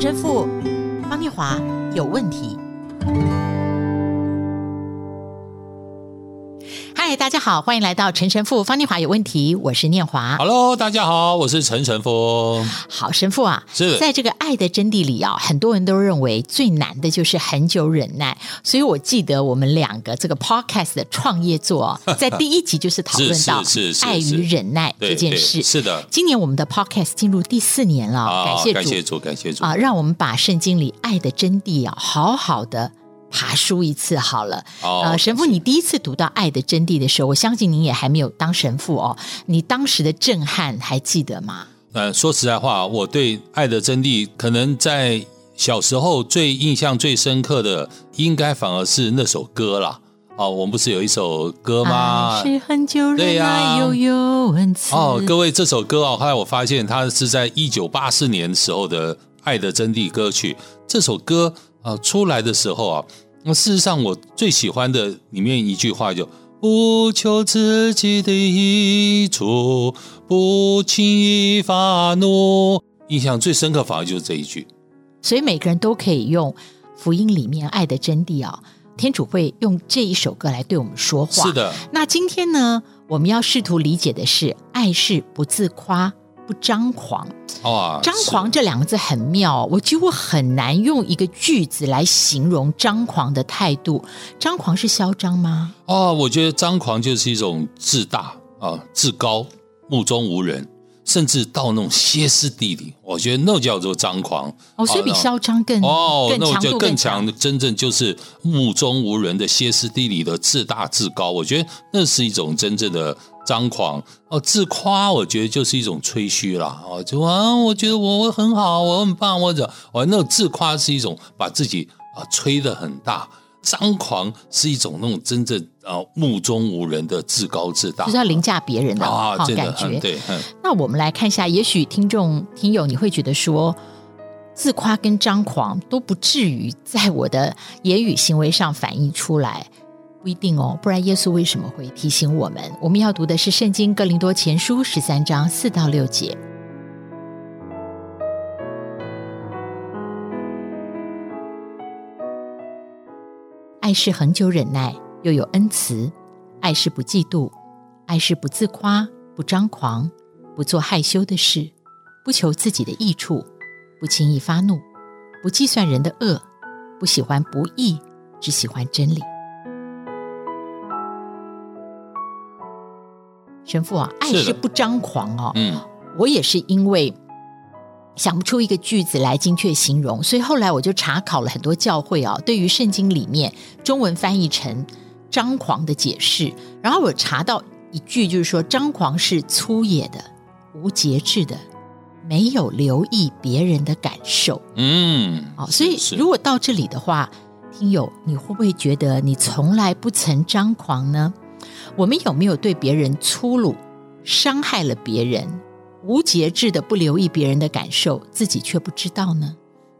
陈神父方念华有问题。大家好，欢迎来到陈神父方念华有问题，我是念华。Hello，大家好，我是陈神父。好，神父啊，是在这个爱的真谛里啊，很多人都认为最难的就是很久忍耐。所以我记得我们两个这个 podcast 的创业作，在第一集就是讨论到爱与忍耐这件事。是的，今年我们的 podcast 进入第四年了，哦、感谢主，感谢主，感谢主啊，让我们把圣经里爱的真谛啊，好好的。爬书一次好了，哦、呃，神父，你第一次读到《爱的真谛》的时候，我相信您也还没有当神父哦。你当时的震撼还记得吗？呃，说实在话，我对《爱的真谛》可能在小时候最印象最深刻的，应该反而是那首歌啦。哦，我们不是有一首歌吗？是很久忍耐，又有恩慈。哦，各位，这首歌哦，后来我发现它是在一九八四年时候的《爱的真谛》歌曲。这首歌。啊，出来的时候啊，那事实上我最喜欢的里面一句话就“不求自己的益处，不轻易发怒”，印象最深刻反而就是这一句。所以每个人都可以用福音里面爱的真谛啊，天主会用这一首歌来对我们说话。是的。那今天呢，我们要试图理解的是，爱是不自夸。不张狂，哦，张狂这两个字很妙，我几乎很难用一个句子来形容张狂的态度。张狂是嚣张吗？哦，我觉得张狂就是一种自大啊，自高，目中无人。甚至到那种歇斯底里，我觉得那叫做张狂哦，所以比嚣张更哦，更那就更强的，真正就是目中无人的歇斯底里的自大自高。我觉得那是一种真正的张狂哦，自夸我觉得就是一种吹嘘啦哦，就啊，我觉得我我很好，我很棒，或者哦，那种自夸是一种把自己啊吹得很大。张狂是一种那种真正啊目中无人的自高自大，就是要凌驾别人的啊，感觉。对，那我们来看一下，也许听众听友你会觉得说，自夸跟张狂都不至于在我的言语行为上反映出来，不一定哦。不然耶稣为什么会提醒我们？我们要读的是圣经哥林多前书十三章四到六节。爱是恒久忍耐，又有恩慈；爱是不嫉妒，爱是不自夸，不张狂，不做害羞的事，不求自己的益处，不轻易发怒，不计算人的恶，不喜欢不义，只喜欢真理。神父啊，爱是不张狂哦。嗯，我也是因为。想不出一个句子来精确形容，所以后来我就查考了很多教会啊，对于圣经里面中文翻译成“张狂”的解释。然后我查到一句，就是说张狂是粗野的、无节制的，没有留意别人的感受。嗯，哦，所以如果到这里的话，听友，你会不会觉得你从来不曾张狂呢？我们有没有对别人粗鲁，伤害了别人？无节制的不留意别人的感受，自己却不知道呢？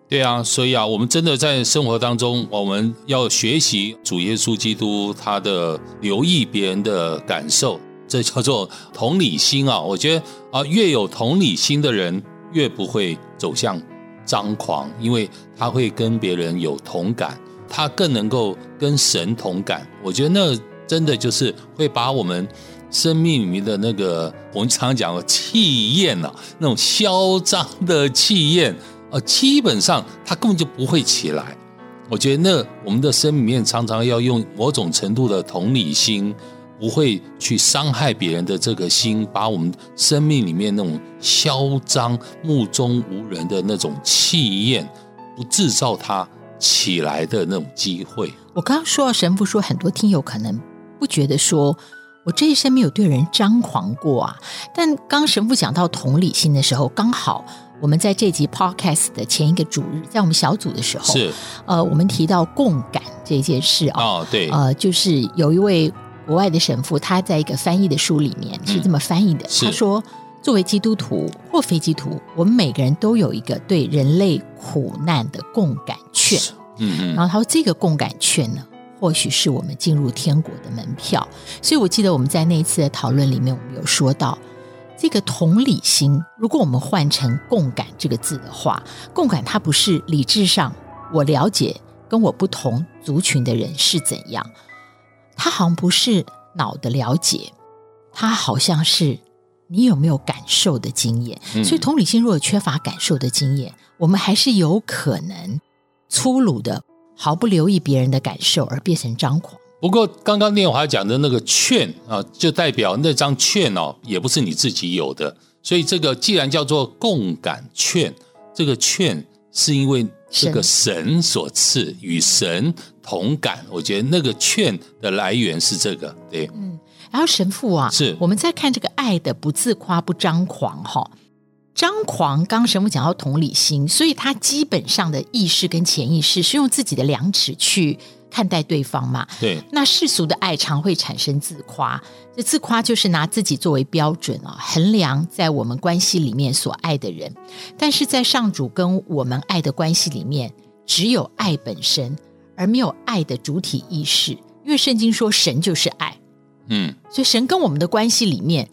对啊，所以啊，我们真的在生活当中，我们要学习主耶稣基督他的留意别人的感受，这叫做同理心啊。我觉得啊，越有同理心的人，越不会走向张狂，因为他会跟别人有同感，他更能够跟神同感。我觉得那真的就是会把我们。生命里面的那个，我们常常讲的气焰呐，那种嚣张的气焰，呃，基本上它根本就不会起来。我觉得那我们的生命里面常常要用某种程度的同理心，不会去伤害别人的这个心，把我们生命里面那种嚣张、目中无人的那种气焰，不制造它起来的那种机会。我刚刚说到神父说，很多听友可能不觉得说。我这一生没有对人张狂过啊！但刚神父讲到同理心的时候，刚好我们在这集 podcast 的前一个主日，在我们小组的时候，是呃，我们提到共感这件事啊，哦，对，呃，就是有一位国外的神父，他在一个翻译的书里面是这么翻译的，嗯、他说，作为基督徒或非基督徒，我们每个人都有一个对人类苦难的共感券，嗯嗯，然后他说这个共感券呢。或许是我们进入天国的门票，所以我记得我们在那一次的讨论里面，我们有说到，这个同理心，如果我们换成共感这个字的话，共感它不是理智上我了解跟我不同族群的人是怎样，它好像不是脑的了解，它好像是你有没有感受的经验。嗯、所以同理心如果缺乏感受的经验，我们还是有可能粗鲁的毫不留意别人的感受而变成张狂。不过，刚刚念华讲的那个券啊，就代表那张券哦，也不是你自己有的。所以，这个既然叫做共感券，这个券是因为这个神所赐，与神同感。我觉得那个券的来源是这个，对。嗯，然后神父啊，是我们在看这个爱的不自夸不张狂哈。张狂，刚刚神父讲到同理心，所以他基本上的意识跟潜意识是用自己的量尺去。看待对方嘛，对，那世俗的爱常会产生自夸，这自夸就是拿自己作为标准啊，衡量在我们关系里面所爱的人。但是在上主跟我们爱的关系里面，只有爱本身，而没有爱的主体意识。因为圣经说神就是爱，嗯，所以神跟我们的关系里面，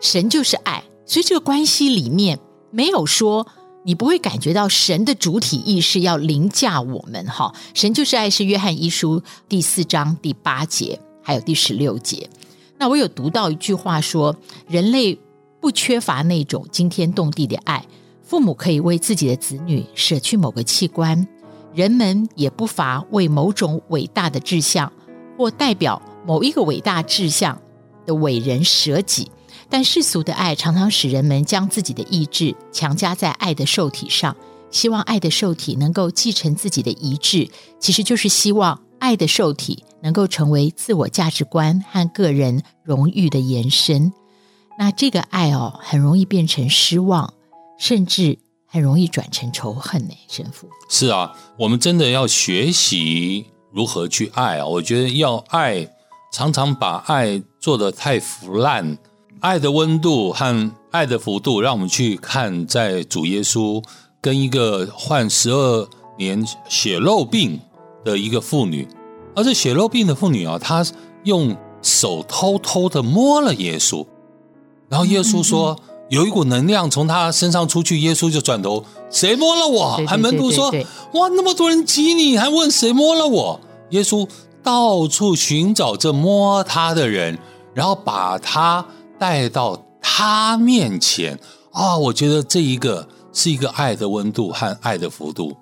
神就是爱，所以这个关系里面没有说。你不会感觉到神的主体意识要凌驾我们哈？神就是爱，是约翰一书第四章第八节，还有第十六节。那我有读到一句话说，人类不缺乏那种惊天动地的爱，父母可以为自己的子女舍去某个器官，人们也不乏为某种伟大的志向或代表某一个伟大志向的伟人舍己。但世俗的爱常常使人们将自己的意志强加在爱的受体上，希望爱的受体能够继承自己的遗志，其实就是希望爱的受体能够成为自我价值观和个人荣誉的延伸。那这个爱哦，很容易变成失望，甚至很容易转成仇恨呢。神父是啊，我们真的要学习如何去爱啊！我觉得要爱，常常把爱做得太腐烂。爱的温度和爱的幅度，让我们去看，在主耶稣跟一个患十二年血肉病的一个妇女，而这血肉病的妇女啊，她用手偷偷的摸了耶稣，然后耶稣说有一股能量从他身上出去，耶稣就转头，谁摸了我？还门徒说，哇，那么多人挤你，还问谁摸了我？耶稣到处寻找这摸他的人，然后把他。带到他面前啊、我觉得这一个是一个爱的温度和爱的幅度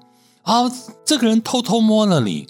啊、这个人偷偷摸了你，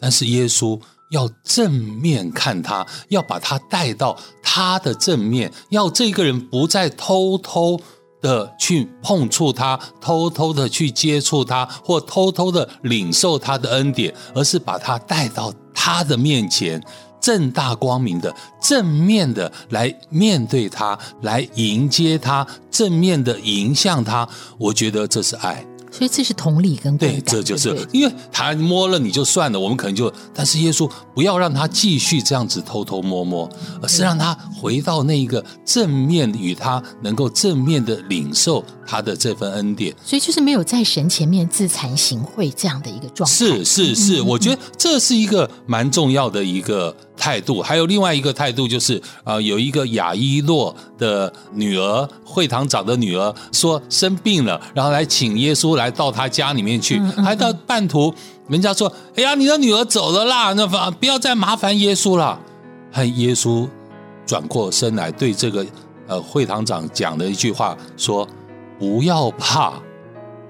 但是耶稣要正面看他，要把他带到他的正面，要这个人不再偷偷的去碰触他，偷偷的去接触他，或偷偷的领受他的恩典，而是把他带到他的面前。正大光明的、正面的来面对他，来迎接他，正面的迎向他，我觉得这是爱。所以这是同理跟对，这就是因为他摸了你就算了，我们可能就，但是耶稣不要让他继续这样子偷偷摸摸，而是让他回到那一个正面，与他能够正面的领受他的这份恩典。所以就是没有在神前面自惭形秽这样的一个状态。是是是，我觉得这是一个蛮重要的一个态度。还有另外一个态度就是啊、呃，有一个雅伊洛的女儿，会堂长的女儿说生病了，然后来请耶稣来。到他家里面去，还到半途，人家说：“哎呀，你的女儿走了啦，那不要再麻烦耶稣了。”还耶稣转过身来对这个呃会堂长讲了一句话，说：“不要怕，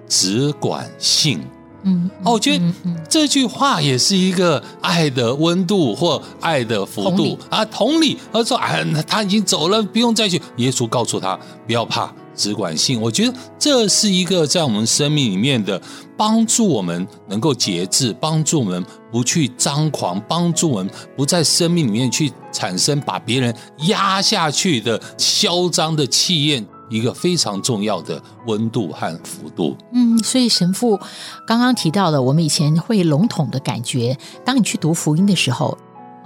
只管信。”嗯，哦，我觉得这句话也是一个爱的温度或爱的幅度啊。同理，他说：“哎，他已经走了，不用再去。”耶稣告诉他：“不要怕。”只管信，我觉得这是一个在我们生命里面的帮助，我们能够节制，帮助我们不去张狂，帮助我们不在生命里面去产生把别人压下去的嚣张的气焰，一个非常重要的温度和幅度。嗯，所以神父刚刚提到了，我们以前会笼统的感觉，当你去读福音的时候。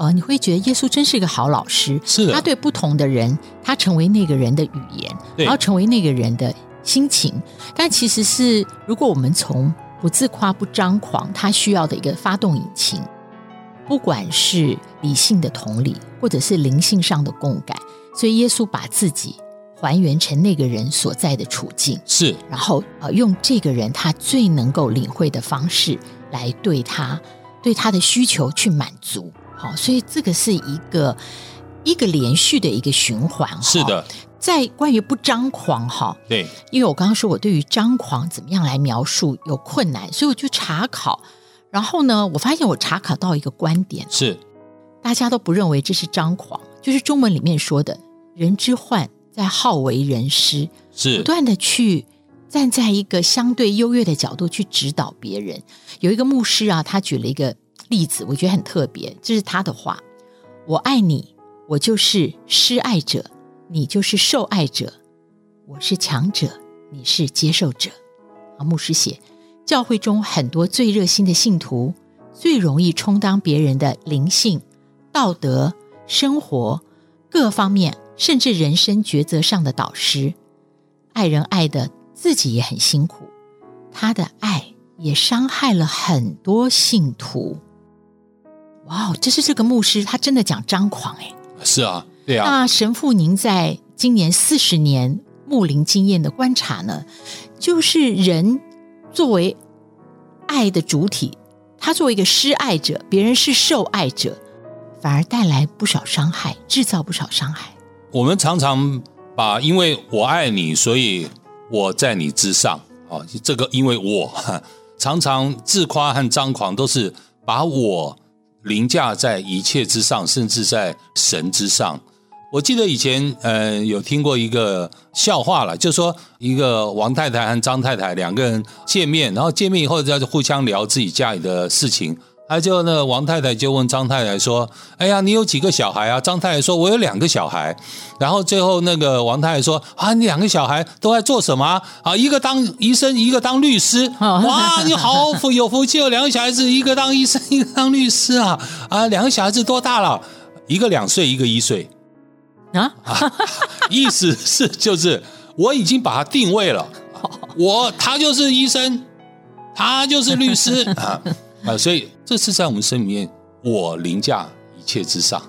呃，你会觉得耶稣真是一个好老师，是，他对不同的人，他成为那个人的语言，然后成为那个人的心情。但其实是，如果我们从不自夸、不张狂，他需要的一个发动引擎，不管是理性的同理，或者是灵性上的共感，所以耶稣把自己还原成那个人所在的处境，是，然后呃，用这个人他最能够领会的方式来对他对他的需求去满足。好，所以这个是一个一个连续的一个循环。是的，在关于不张狂哈，对，因为我刚刚说我对于张狂怎么样来描述有困难，所以我就查考。然后呢，我发现我查考到一个观点，是大家都不认为这是张狂，就是中文里面说的人之患。在好为人师，是不断的去站在一个相对优越的角度去指导别人。有一个牧师啊，他举了一个例子，我觉得很特别。这是他的话：“我爱你，我就是施爱者，你就是受爱者；我是强者，你是接受者。”啊，牧师写，教会中很多最热心的信徒，最容易充当别人的灵性、道德、生活各方面。甚至人生抉择上的导师，爱人爱的自己也很辛苦，他的爱也伤害了很多信徒。哇，这是这个牧师，他真的讲张狂哎。是啊，对啊。那神父，您在今年四十年牧灵经验的观察呢？就是人作为爱的主体，他作为一个施爱者，别人是受爱者，反而带来不少伤害，制造不少伤害。我们常常把“因为我爱你，所以我在你之上”啊，这个“因为我” 常常自夸和张狂，都是把我凌驾在一切之上，甚至在神之上。我记得以前呃有听过一个笑话了，就说一个王太太和张太太两个人见面，然后见面以后就互相聊自己家里的事情。他就那个王太太就问张太太说：“哎呀，你有几个小孩啊？”张太太说：“我有两个小孩。”然后最后那个王太太说：“啊，你两个小孩都在做什么啊？一个当医生，一个当律师。哇，你好福有福气哦！两个小孩子，一个当医生，一个当律师啊！啊，两个小孩子多大了？一个两岁，一个一岁。啊，啊，意思是就是我已经把他定位了，我他就是医生，他就是律师啊。”啊，所以这是在我们生命里面，我凌驾一切之上，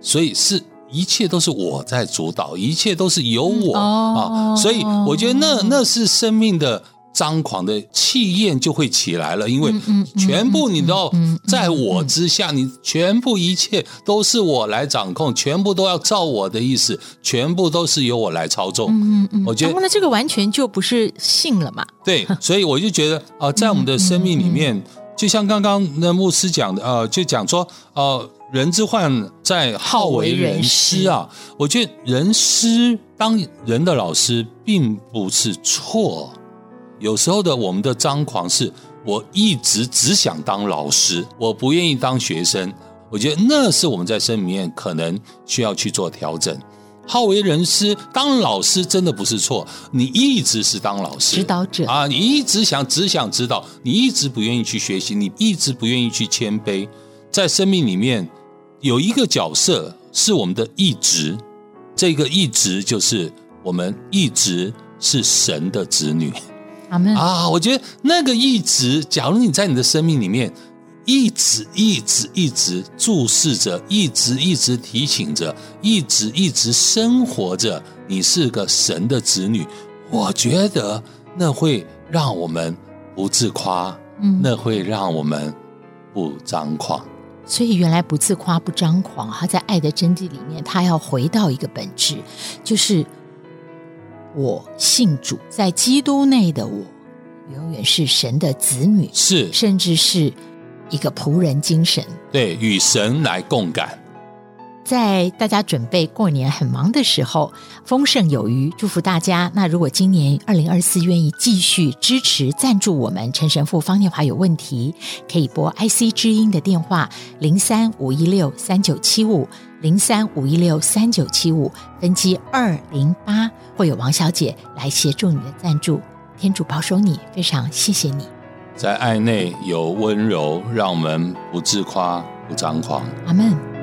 所以是一切都是我在主导，一切都是由我啊，所以我觉得那那是生命的张狂的气焰就会起来了，因为全部你都要在我之下，你全部一切都是我来掌控，全部都要照我的意思，全部都是由我来操纵。嗯嗯，我觉得那这个完全就不是信了嘛。对，所以我就觉得啊，在我们的生命里面。就像刚刚那牧师讲的，呃，就讲说，呃，人之患在好为人师啊。我觉得人师当人的老师并不是错，有时候的我们的张狂是，我一直只想当老师，我不愿意当学生。我觉得那是我们在生命里面可能需要去做调整。好为人师，当老师真的不是错。你一直是当老师，指导者啊，你一直想只想指导，你一直不愿意去学习，你一直不愿意去谦卑。在生命里面有一个角色是我们的一直，这个一直就是我们一直是神的子女。阿们啊，我觉得那个一直，假如你在你的生命里面。一直一直一直注视着，一直一直提醒着，一直一直生活着。你是个神的子女，我觉得那会让我们不自夸，嗯，那会让我们不张狂。所以，原来不自夸、不张狂，他在爱的真谛里面，他要回到一个本质，就是我信主，在基督内的我，永远是神的子女，是，甚至是。一个仆人精神，对，与神来共感。在大家准备过年很忙的时候，丰盛有余，祝福大家。那如果今年二零二四愿意继续支持赞助我们陈神父方念华有问题，可以拨 IC 之音的电话零三五一六三九七五零三五一六三九七五分机二零八，会有王小姐来协助你的赞助。天主保守你，非常谢谢你。在爱内有温柔，让我们不自夸、不张狂。阿门。